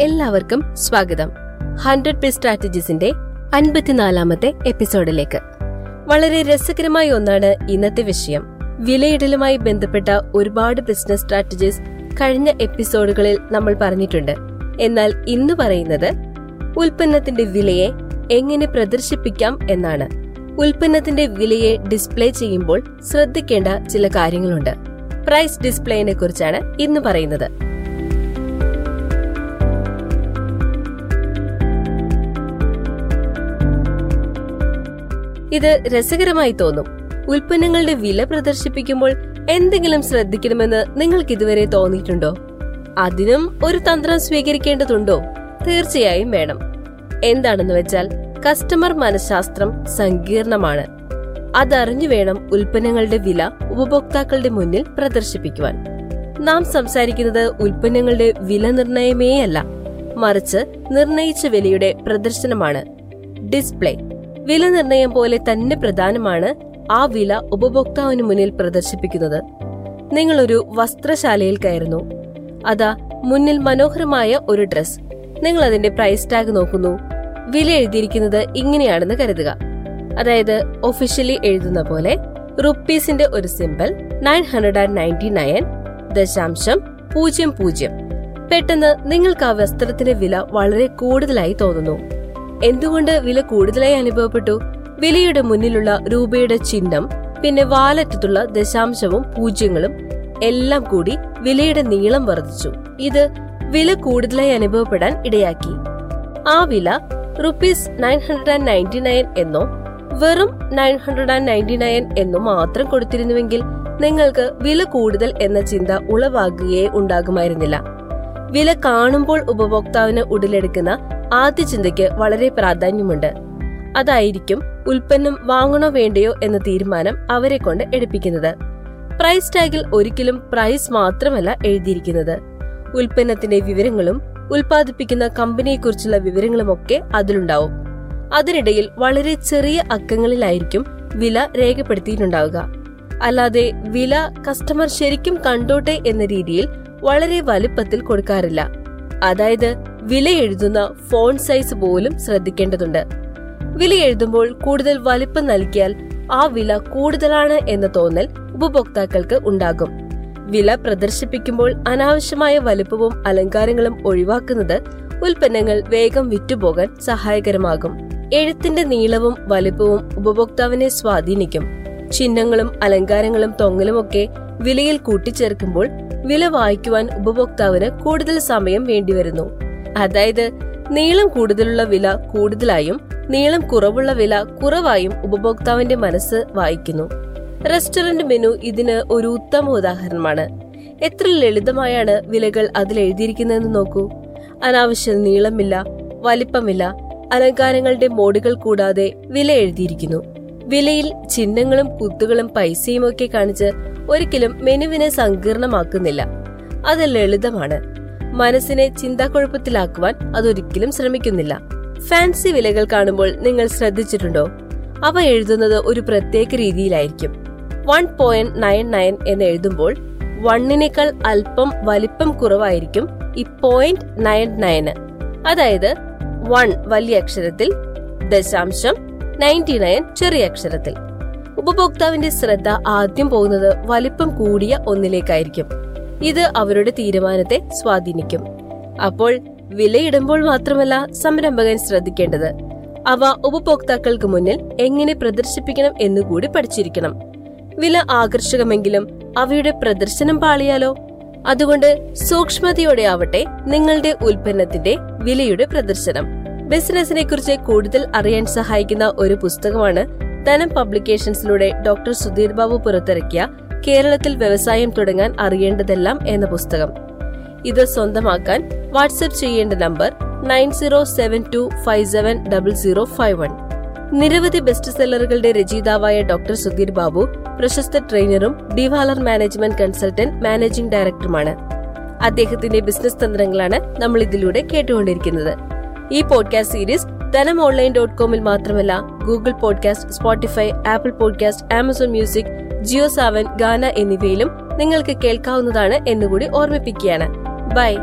എല്ലാവർക്കും സ്വാഗതം. ഹൺഡ്രഡ് പേ സ്ട്രാറ്റജീസിന്റെ അൻപത്തിനാലാമത്തെ എപ്പിസോഡിലേക്ക്. വളരെ രസകരമായ ഒന്നാണ് ഇന്നത്തെ വിഷയം. വിലയിടലുമായി ബന്ധപ്പെട്ട ഒരുപാട് ബിസിനസ് സ്ട്രാറ്റജീസ് കഴിഞ്ഞ എപ്പിസോഡുകളിൽ നമ്മൾ പറഞ്ഞിട്ടുണ്ട്. എന്നാൽ ഇന്ന് പറയുന്നത് ഉൽപ്പന്നത്തിന്റെ വിലയെ എങ്ങനെ പ്രദർശിപ്പിക്കാം എന്നാണ്. ഉൽപ്പന്നത്തിന്റെ വിലയെ ഡിസ്പ്ലേ ചെയ്യുമ്പോൾ ശ്രദ്ധിക്കേണ്ട ചില കാര്യങ്ങളുണ്ട്. പ്രൈസ് ഡിസ്പ്ലേനെ കുറിച്ചാണ് ഇന്ന് പറയുന്നത്. ഇത് രസകരമായി തോന്നും. ഉൽപ്പന്നങ്ങളുടെ വില പ്രദർശിപ്പിക്കുമ്പോൾ എന്തെങ്കിലും ശ്രദ്ധിക്കണമെന്ന് നിങ്ങൾക്ക് ഇതുവരെ തോന്നിയിട്ടുണ്ടോ? അതിനും ഒരു തന്ത്രം സ്വീകരിക്കേണ്ടതുണ്ടോ? തീർച്ചയായും വേണം. എന്താണെന്ന് വെച്ചാൽ കസ്റ്റമർ മനഃശാസ്ത്രം സങ്കീർണമാണ്. അതറിഞ്ഞു വേണം ഉൽപ്പന്നങ്ങളുടെ വില ഉപഭോക്താക്കളുടെ മുന്നിൽ പ്രദർശിപ്പിക്കുവാൻ. നാം സംസാരിക്കുന്നത് ഉൽപ്പന്നങ്ങളുടെ വില നിർണയമേയല്ല മറിച്ച് നിർണയിച്ച വിലയുടെ പ്രദർശനമാണ്. ഡിസ്പ്ലേ വില നിർണയം പോലെ തന്നെ പ്രധാനമാണ് ആ വില ഉപഭോക്താവിന് മുന്നിൽ പ്രദർശിപ്പിക്കുന്നത്. നിങ്ങളൊരു വസ്ത്രശാലയിൽ കയറുന്നു. അതാ മുന്നിൽ മനോഹരമായ ഒരു ഡ്രസ് നിങ്ങൾ അതിന്റെ പ്രൈസ് ടാഗ് നോക്കുന്നു. വില എഴുതിയിരിക്കുന്നത് ഇങ്ങനെയാണെന്ന് കരുതുക. അതായത് ഒഫീഷ്യലി എഴുതുന്ന പോലെ റുപ്പീസിന്റെ ഒരു simple nine hundred and ninety nine ദശാംശം പൂജ്യം പൂജ്യം. പെട്ടെന്ന് നിങ്ങൾക്ക് ആ വസ്ത്രത്തിന്റെ വില വളരെ കൂടുതലായി തോന്നുന്നു. എന്തുകൊണ്ട് വില കൂടുതലായി അനുഭവപ്പെട്ടു? വിലയുടെ മുന്നിലുള്ള രൂപയുടെ ചിഹ്നം പിന്നെ വാലറ്റത്തുള്ള ദശാംശവും പൂജ്യങ്ങളും എല്ലാം കൂടി വിലയുടെ നീളം വർദ്ധിച്ചു. ഇത് വില കൂടുതലായി അനുഭവപ്പെടാൻ ഇടയാക്കി. ആ വില rupees nine hundred and ninety nine എന്നോ വെറും nine hundred and ninety nine എന്നോ മാത്രം കൊടുത്തിരുന്നുവെങ്കിൽ നിങ്ങൾക്ക് വില കൂടുതൽ എന്ന ചിന്ത ഉളവാകുകയേ ഉണ്ടാകുമായിരുന്നില്ല. വില കാണുമ്പോൾ ഉപഭോക്താവിന് ഉടലെടുക്കുന്ന ആദ്യ ചിന്തയ്ക്ക് വളരെ പ്രാധാന്യമുണ്ട്. അതായിരിക്കും ഉൽപ്പന്നം വാങ്ങണോ വേണ്ടയോ എന്ന തീരുമാനം അവരെ കൊണ്ട് എടുപ്പിക്കുന്നത്. പ്രൈസ് ടാഗിൽ ഒരിക്കലും പ്രൈസ് മാത്രമല്ല എഴുതിയിരിക്കുന്നത്. ഉൽപ്പന്നത്തിന്റെ വിവരങ്ങളും ഉൽപ്പാദിപ്പിക്കുന്ന കമ്പനിയെക്കുറിച്ചുള്ള വിവരങ്ങളുമൊക്കെ അതിലുണ്ടാവും. അതിനിടയിൽ വളരെ ചെറിയ അക്കങ്ങളിലായിരിക്കും വില രേഖപ്പെടുത്തിയിട്ടുണ്ടാവുക. അല്ലാതെ വില കസ്റ്റമർ ശരിക്കും കണ്ടോട്ടെ എന്ന രീതിയിൽ വളരെ വലുപ്പത്തിൽ കൊടുക്കാറില്ല. അതായത് വില എഴുതുന്ന ഫോൺ സൈസ് പോലും ശ്രദ്ധിക്കേണ്ടതുണ്ട്. വില എഴുതുമ്പോൾ കൂടുതൽ വലിപ്പം നൽകിയാൽ ആ വില കൂടുതലാണ് എന്ന തോന്നൽ ഉപഭോക്താക്കൾക്ക് ഉണ്ടാകും. വില പ്രദർശിപ്പിക്കുമ്പോൾ അനാവശ്യമായ വലുപ്പവും അലങ്കാരങ്ങളും ഒഴിവാക്കുന്നത് ഉൽപ്പന്നങ്ങൾ വേഗം വിറ്റുപോകാൻ സഹായകരമാകും. എഴുത്തിന്റെ നീളവും വലുപ്പവും ഉപഭോക്താവിനെ സ്വാധീനിക്കും. ചിഹ്നങ്ങളും അലങ്കാരങ്ങളും തൊങ്ങലുമൊക്കെ വിലയിൽ കൂട്ടിച്ചേർക്കുമ്പോൾ വില വായിക്കുവാൻ ഉപഭോക്താവിന് കൂടുതൽ സമയം വേണ്ടിവരുന്നു. അതായത് നീളം കൂടുതലുള്ള വില കൂടുതലായും നീളം കുറവുള്ള വില കുറവായും ഉപഭോക്താവിന്റെ മനസ്സ് വായിക്കുന്നു. റെസ്റ്റോറന്റ് മെനു ഇതിന് ഒരു ഉത്തമ ഉദാഹരണമാണ്. എത്ര ലളിതമായാണ് വിലകൾ അതിൽ എഴുതിയിരിക്കുന്നതെന്ന് നോക്കൂ. അനാവശ്യ നീളമില്ല വലിപ്പമില്ല അലങ്കാരങ്ങളുടെ മോഡുകൾ കൂടാതെ വില എഴുതിയിരിക്കുന്നു. വിലയിൽ ചിഹ്നങ്ങളും കുത്തുകളും പൈസയും ഒക്കെ കാണിച്ച് ഒരിക്കലും മെനുവിനെ സങ്കീർണമാക്കുന്നില്ല. അത് ലളിതമാണ്. മനസ്സിനെ ചിന്താക്കുഴപ്പത്തിലാക്കുവാൻ അതൊരിക്കലും ശ്രമിക്കുന്നില്ല. ഫാൻസി വിലകൾ കാണുമ്പോൾ നിങ്ങൾ ശ്രദ്ധിച്ചിട്ടുണ്ടോ? അവ എഴുതുന്നത് ഒരു പ്രത്യേക രീതിയിലായിരിക്കും. വൺ പോയിന്റ് നയൻ നയൻ എന്ന് എഴുതുമ്പോൾ വണ്ണിനേക്കാൾ അല്പം വലിപ്പം കുറവായിരിക്കും ഈ പോയിന്റ് നയൻ നയന്. അതായത് വൺ വലിയ അക്ഷരത്തിൽ ദശാംശം നയന്റി നയൻ ചെറിയ അക്ഷരത്തിൽ. ഉപഭോക്താവിന്റെ ശ്രദ്ധ ആദ്യം പോകുന്നത് വലിപ്പം കൂടിയ ഒന്നിലേക്കായിരിക്കും. ഇത് അവരുടെ തീരുമാനത്തെ സ്വാധീനിക്കും. അപ്പോൾ വിലയിടുമ്പോൾ മാത്രമല്ല സംരംഭകൻ ശ്രദ്ധിക്കേണ്ടത് അവ ഉപഭോക്താക്കൾക്ക് മുന്നിൽ എങ്ങനെ പ്രദർശിപ്പിക്കണം എന്നുകൂടി പഠിച്ചിരിക്കണം. വില ആകർഷകമെങ്കിലും അവയുടെ പ്രദർശനം പാളിയാലോ? അതുകൊണ്ട് സൂക്ഷ്മതയോടെ ആവട്ടെ നിങ്ങളുടെ ഉൽപ്പന്നത്തിന്റെ വിലയുടെ പ്രദർശനം. ബിസിനസിനെ കുറിച്ച് കൂടുതൽ അറിയാൻ സഹായിക്കുന്ന ഒരു പുസ്തകമാണ് ധനം പബ്ലിക്കേഷൻസിലൂടെ ഡോക്ടർ സുധീർ ബാബു പുറത്തിറക്കിയ കേരളത്തിൽ വ്യവസായം തുടങ്ങാൻ അറിയേണ്ടതെല്ലാം എന്ന പുസ്തകം. ഇത് സ്വന്തമാക്കാൻ വാട്സ്ആപ്പ് ചെയ്യേണ്ട number nine zero seven two five seven double zero five one. നിരവധി ബെസ്റ്റ് സെല്ലറുകളുടെ രചയിതാവായ ഡോക്ടർ സുധീർ ബാബു പ്രശസ്ത ട്രെയിനറും ഡിവാലർ മാനേജ്മെന്റ് കൺസൾട്ടന്റ് മാനേജിംഗ് ഡയറക്ടറുമാണ്. അദ്ദേഹത്തിന്റെ ബിസിനസ് തന്ത്രങ്ങളാണ് നമ്മൾ ഇതിലൂടെ കേട്ടുകൊണ്ടിരിക്കുന്നത്. ഈ podcast series Dhanam online dot കോമിൽ മാത്രമല്ല Google podcast Spotify Apple podcast Amazon music Jio Saavn Gaana എന്നിവയിലും നിങ്ങൾക്ക് കേൾക്കാവുന്നതാണ് എന്നുകൂടി ഓർമ്മിപ്പിക്കുകയാണ്. ബൈ